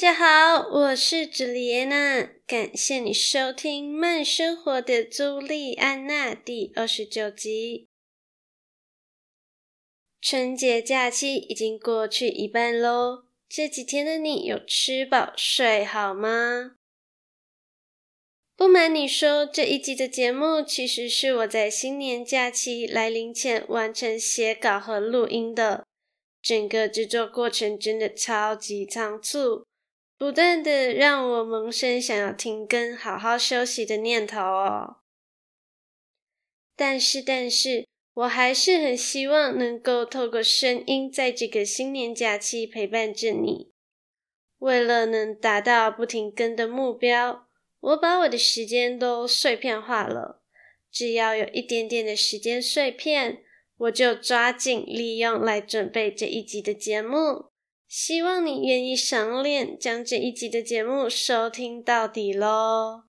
大家好，我是朱莉安娜，感谢你收听《慢生活的朱莉安娜》第二十九集。春节假期已经过去一半喽，这几天的你有吃饱睡好吗？不瞒你说，这一集的节目其实是我在新年假期来临前完成写稿和录音的，整个制作过程真的超级仓促。不断的让我萌生想要停更、好好休息的念头哦。但是，但是，我还是很希望能够透过声音，在这个新年假期陪伴着你。为了能达到不停更的目标，我把我的时间都碎片化了。只要有一点点的时间碎片，我就抓紧利用来准备这一集的节目。希望你愿意赏脸，将这一集的节目收听到底喽。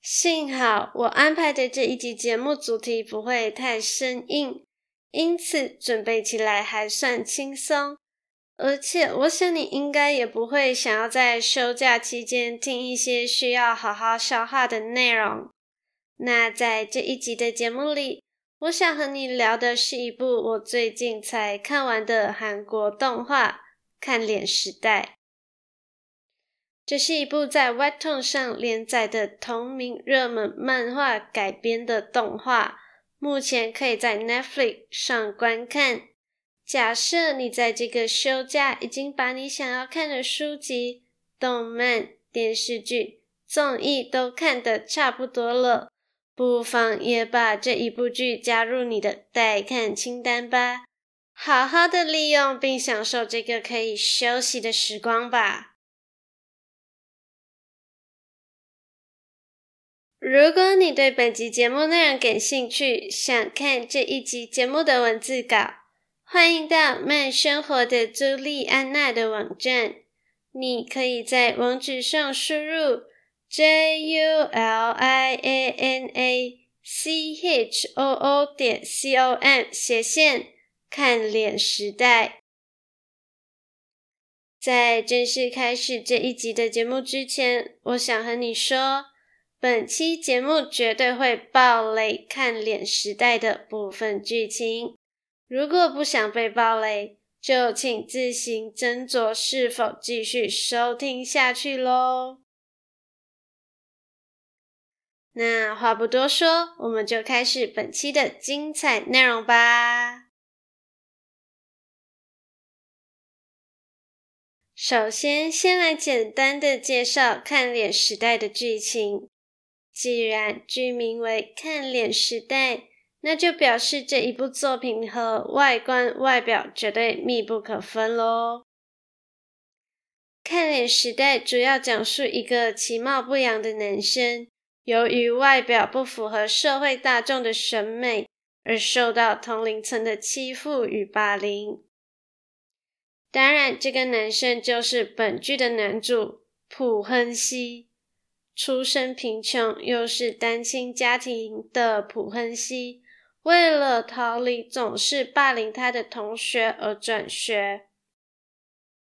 幸好我安排的这一集节目主题不会太生硬，因此准备起来还算轻松。而且我想你应该也不会想要在休假期间听一些需要好好消化的内容。那在这一集的节目里，我想和你聊的是一部我最近才看完的韩国动画《看脸时代》。这是一部在 Webtoon 上连载的同名热门漫画改编的动画，目前可以在 Netflix 上观看。假设你在这个休假已经把你想要看的书籍、动漫、电视剧、综艺都看得差不多了。不妨也把这一部剧加入你的待看清单吧，好好的利用并享受这个可以休息的时光吧。如果你对本集节目内容感兴趣，想看这一集节目的文字稿，欢迎到慢生活的朱莉安娜的网站，你可以在网址上输入。J U L I A N A C H O O 点 C O M 斜线看脸时代。在正式开始这一集的节目之前，我想和你说，本期节目绝对会爆雷看脸时代的部分剧情。如果不想被爆雷，就请自行斟酌是否继续收听下去喽。那话不多说，我们就开始本期的精彩内容吧。首先，先来简单的介绍《看脸时代》的剧情。既然剧名为《看脸时代》，那就表示这一部作品和外观外表绝对密不可分喽。《看脸时代》主要讲述一个其貌不扬的男生。由于外表不符合社会大众的审美，而受到同龄层的欺负与霸凌。当然，这个男生就是本剧的男主朴亨熙。出身贫穷又是单亲家庭的朴亨熙，为了逃离总是霸凌他的同学而转学。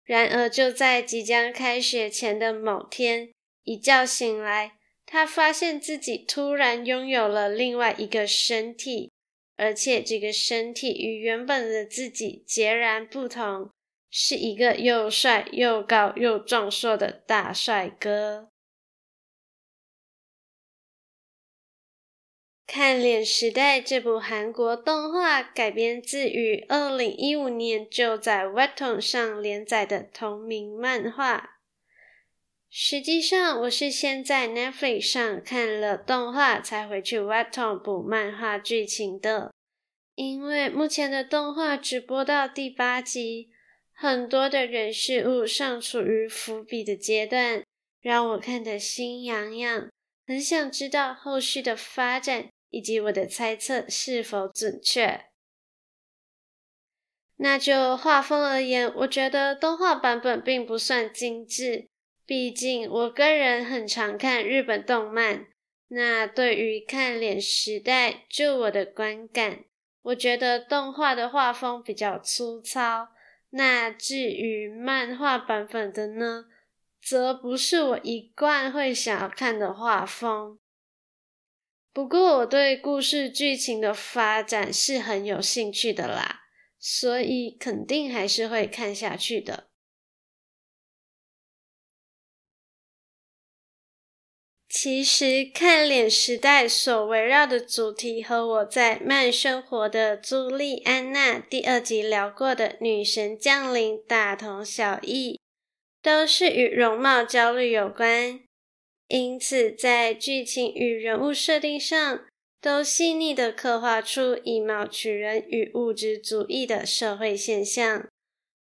然而，就在即将开学前的某天，一觉醒来。他发现自己突然拥有了另外一个身体，而且这个身体与原本的自己截然不同，是一个又帅又高又壮硕的大帅哥。看脸时代这部韩国动画改编自于二零一五年就在 Webtoon 上连载的同名漫画。实际上，我是先在 Netflix 上看了动画，才回去 Webtoon 补漫画剧情的。因为目前的动画只播到第八集，很多的人事物尚处于伏笔的阶段，让我看得心痒痒，很想知道后续的发展以及我的猜测是否准确。那就画风而言，我觉得动画版本并不算精致，毕竟我个人很常看日本动漫。那对于看脸时代，就我的观感，我觉得动画的画风比较粗糙。那至于漫画版本的呢，则不是我一贯会想要看的画风。不过我对故事剧情的发展是很有兴趣的啦，所以肯定还是会看下去的。其实，看脸时代所围绕的主题和我在慢生活的朱莉安娜第二集聊过的女神降临大同小异，都是与容貌焦虑有关。因此，在剧情与人物设定上，都细腻地刻画出以貌取人与物质主义的社会现象。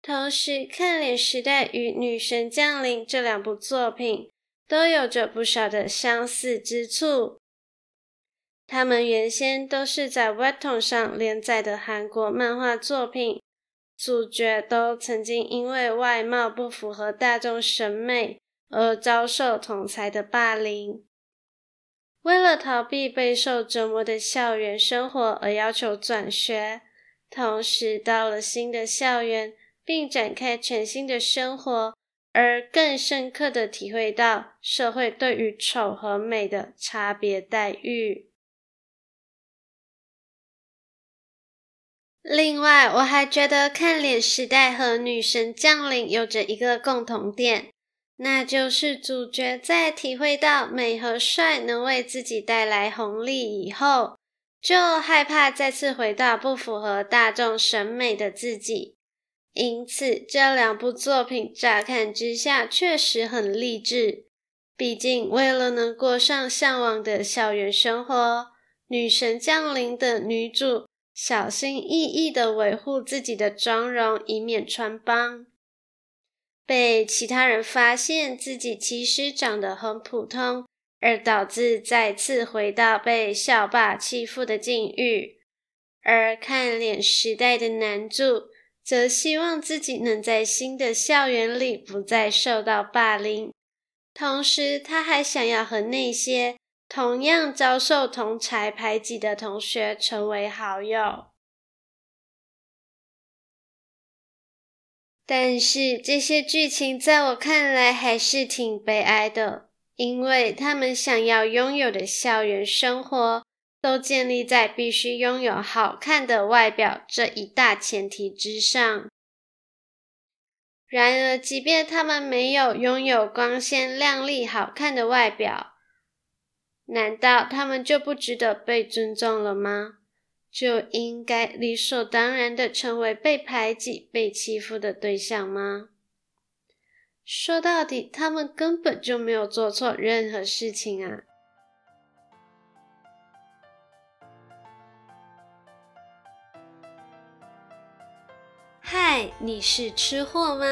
同时，看脸时代与女神降临这两部作品，都有着不少的相似之处。他们原先都是在 Webtoon 上连载的韩国漫画作品，主角都曾经因为外貌不符合大众审美而遭受同才的霸凌。为了逃避备受折磨的校园生活而要求转学，同时到了新的校园，并展开全新的生活。而更深刻的体会到社会对于丑和美的差别待遇。另外，我还觉得看脸时代和女神降临有着一个共同点，那就是主角在体会到美和帅能为自己带来红利以后，就害怕再次回到不符合大众审美的自己。因此，这两部作品乍看之下确实很励志。毕竟，为了能过上向往的校园生活，女神降临的女主小心翼翼地维护自己的妆容，以免穿帮。被其他人发现自己其实长得很普通，而导致再次回到被校霸欺负的境遇。而看脸时代的男主，则希望自己能在新的校园里不再受到霸凌，同时他还想要和那些同样遭受同才排挤的同学成为好友。但是这些剧情在我看来还是挺悲哀的，因为他们想要拥有的校园生活，都建立在必须拥有好看的外表这一大前提之上。然而，即便他们没有拥有光鲜亮丽、好看的外表，难道他们就不值得被尊重了吗？就应该理所当然的成为被排挤、被欺负的对象吗？说到底，他们根本就没有做错任何事情啊！嗨，你是吃货吗？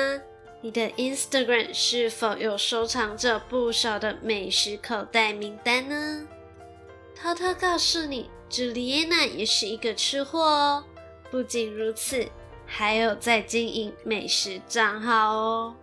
你的 Instagram 是否有收藏着不少的美食口袋名单呢？偷偷告诉你，朱莉安娜也是一个吃货哦。不仅如此，还有在经营美食账号哦。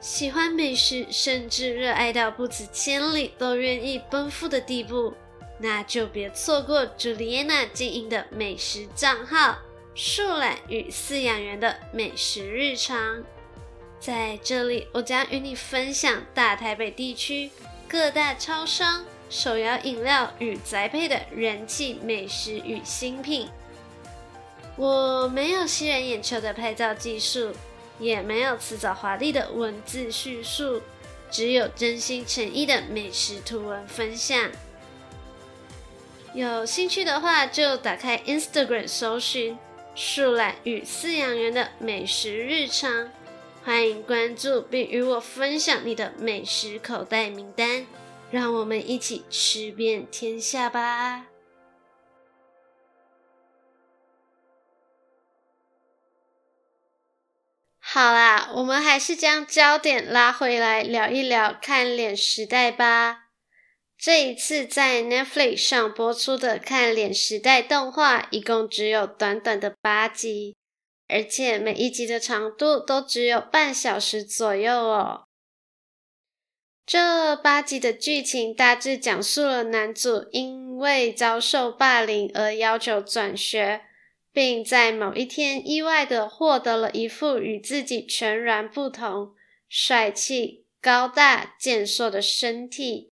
喜欢美食，甚至热爱到不辞千里都愿意奔赴的地步，那就别错过朱莉安娜经营的美食账号。树懒与饲养员的美食日常，在这里我将与你分享大台北地区各大超商、手摇饮料与宅配的人气美食与新品。我没有吸人眼球的拍照技术，也没有辞藻华丽的文字叙述，只有真心诚意的美食图文分享。有兴趣的话，就打开 Instagram 搜寻。树懒与饲养员的美食日常，欢迎关注并与我分享你的美食口袋名单，让我们一起吃遍天下吧！好啦，我们还是将焦点拉回来聊一聊看脸时代吧。这一次在 Netflix 上播出的《看脸时代》动画，一共只有短短的八集，而且每一集的长度都只有半小时左右哦。这八集的剧情大致讲述了男主因为遭受霸凌而要求转学。并在某一天意外地获得了一副与自己全然不同、帅气、高大、健硕的身体。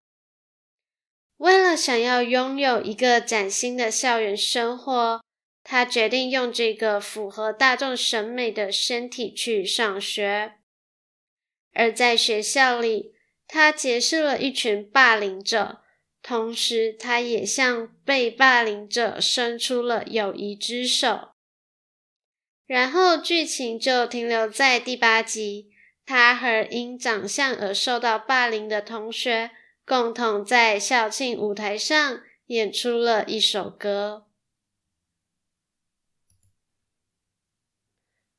为了想要拥有一个崭新的校园生活，他决定用这个符合大众审美的身体去上学。而在学校里，他结识了一群霸凌者。同时，他也向被霸凌者伸出了友谊之手。然后，剧情就停留在第八集，他和因长相而受到霸凌的同学共同在校庆舞台上演出了一首歌。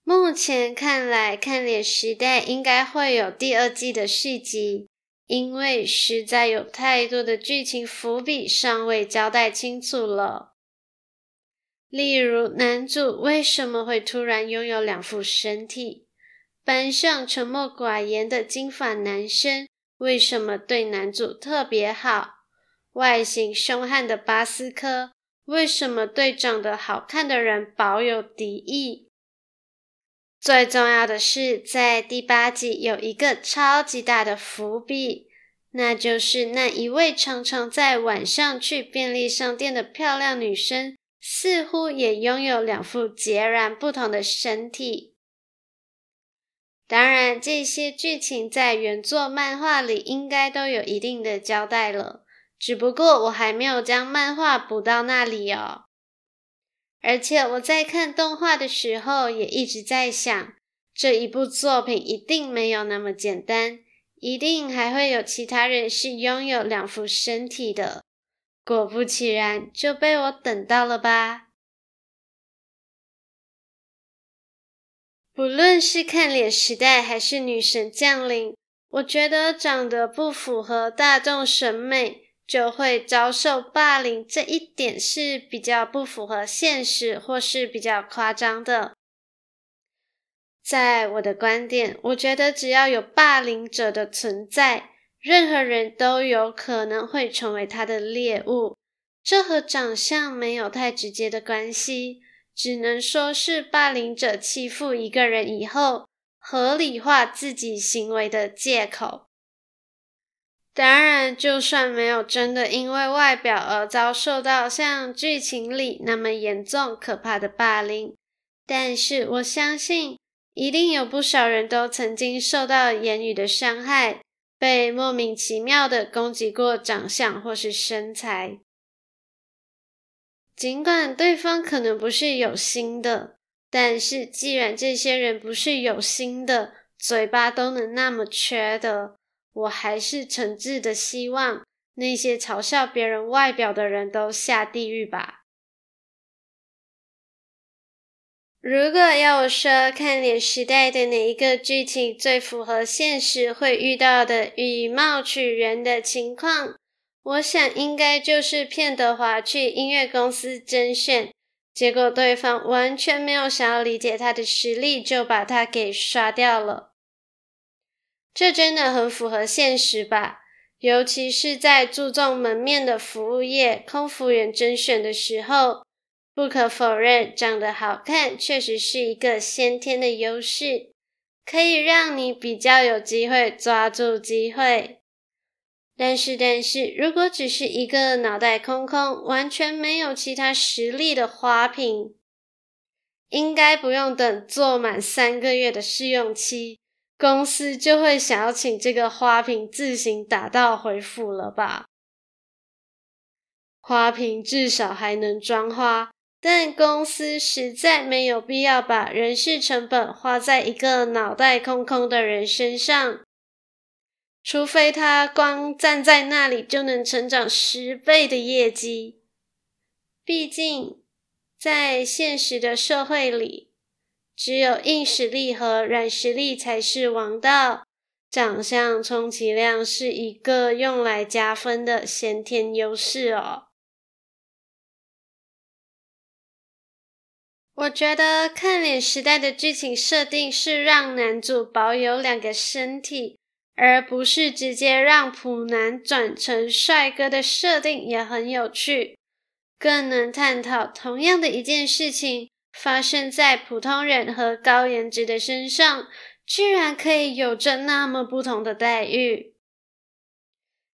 目前看来，《看脸时代》应该会有第二季的续集。因为实在有太多的剧情伏笔尚未交代清楚了，例如男主为什么会突然拥有两副身体？班上沉默寡言的金发男生为什么对男主特别好？外形凶悍的巴斯科为什么对长得好看的人保有敌意？最重要的是，在第八集有一个超级大的伏笔，那就是那一位常常在晚上去便利商店的漂亮女生，似乎也拥有两副截然不同的身体。当然，这些剧情在原作漫画里应该都有一定的交代了，只不过我还没有将漫画补到那里哦。而且我在看动画的时候，也一直在想，这一部作品一定没有那么简单，一定还会有其他人是拥有两副身体的。果不其然，就被我等到了吧。不论是看脸时代还是女神降临，我觉得长得不符合大众审美。就会遭受霸凌，这一点是比较不符合现实，或是比较夸张的。在我的观点，我觉得只要有霸凌者的存在，任何人都有可能会成为他的猎物。这和长相没有太直接的关系，只能说是霸凌者欺负一个人以后，合理化自己行为的借口。当然，就算没有真的因为外表而遭受到像剧情里那么严重可怕的霸凌，但是我相信，一定有不少人都曾经受到言语的伤害，被莫名其妙的攻击过长相或是身材。尽管对方可能不是有心的，但是既然这些人不是有心的，嘴巴都能那么缺的。我还是诚挚的希望那些嘲笑别人外表的人都下地狱吧。如果要我说，看脸时代的哪一个剧情最符合现实会遇到的以貌取人的情况，我想应该就是骗德华去音乐公司甄选，结果对方完全没有想要理解他的实力，就把他给刷掉了。这真的很符合现实吧？尤其是在注重门面的服务业空服员甄选的时候，不可否认，长得好看确实是一个先天的优势，可以让你比较有机会抓住机会。但是，但是，如果只是一个脑袋空空、完全没有其他实力的花瓶，应该不用等做满三个月的试用期。公司就会想要请这个花瓶自行打道回府了吧？花瓶至少还能装花，但公司实在没有必要把人事成本花在一个脑袋空空的人身上，除非他光站在那里就能成长十倍的业绩。毕竟，在现实的社会里，只有硬实力和软实力才是王道。长相充其量是一个用来加分的先天优势哦。我觉得看脸时代的剧情设定是让男主保有两个身体，而不是直接让普男转成帅哥的设定也很有趣，更能探讨同样的一件事情发生在普通人和高颜值的身上。居然可以有着那么不同的待遇，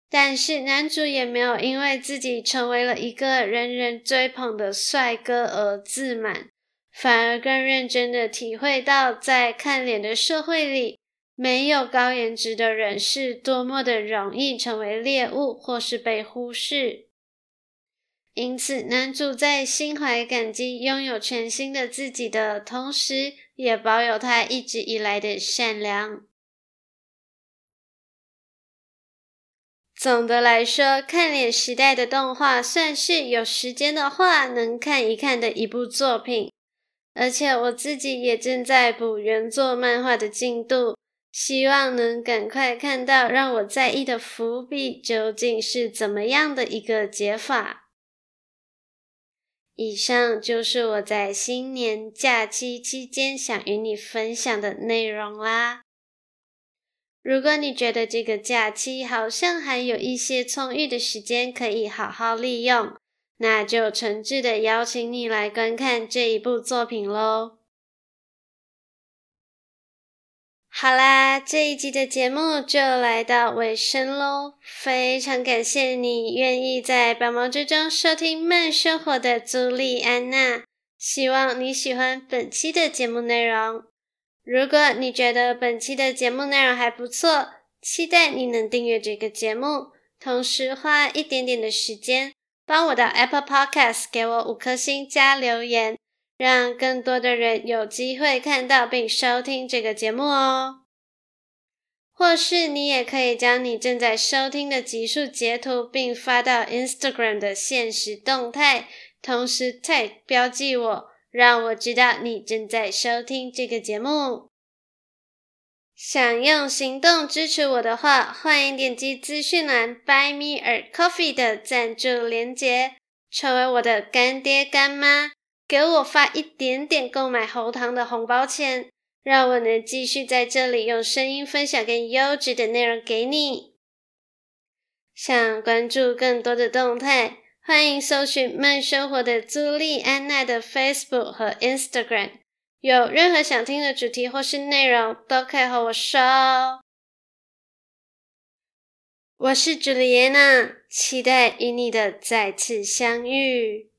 但是男主也没有因为自己成为了一个人人追捧的帅哥而自满，反而更认真的体会到在看脸的社会里，没有高颜值的人是多么的容易成为猎物或是被忽视。因此，男主在心怀感激拥有全新的自己的同时，也保有他一直以来的善良。总的来说，看脸时代的动画算是有时间的话能看一看的一部作品，而且我自己也正在补原作漫画的进度，希望能赶快看到让我在意的伏笔究竟是怎么样的一个解法。以上就是我在新年假期期间想与你分享的内容啦。如果你觉得这个假期好像还有一些充裕的时间可以好好利用，那就诚挚的邀请你来观看这一部作品喽。好啦，这一集的节目就来到尾声喽。非常感谢你愿意在百忙之中收听慢生活的朱莉安娜。希望你喜欢本期的节目内容。如果你觉得本期的节目内容还不错，期待你能订阅这个节目，同时花一点点的时间帮我的 Apple Podcast 给我五颗星加留言。让更多的人有机会看到并收听这个节目哦。或是你也可以将你正在收听的集数截图，并发到 Instagram 的限时动态，同时 tag 标记我，让我知道你正在收听这个节目。想用行动支持我的话，欢迎点击资讯栏 Buy Me a Coffee 的赞助连接，成为我的干爹干妈。给我发一点点购买喉糖的红包钱，让我能继续在这里用声音分享更优质的内容给你。想关注更多的动态，欢迎搜寻慢生活的朱莉安娜的 Facebook 和 Instagram。有任何想听的主题或是内容，都可以和我说。我是朱莉安娜，期待与你的再次相遇。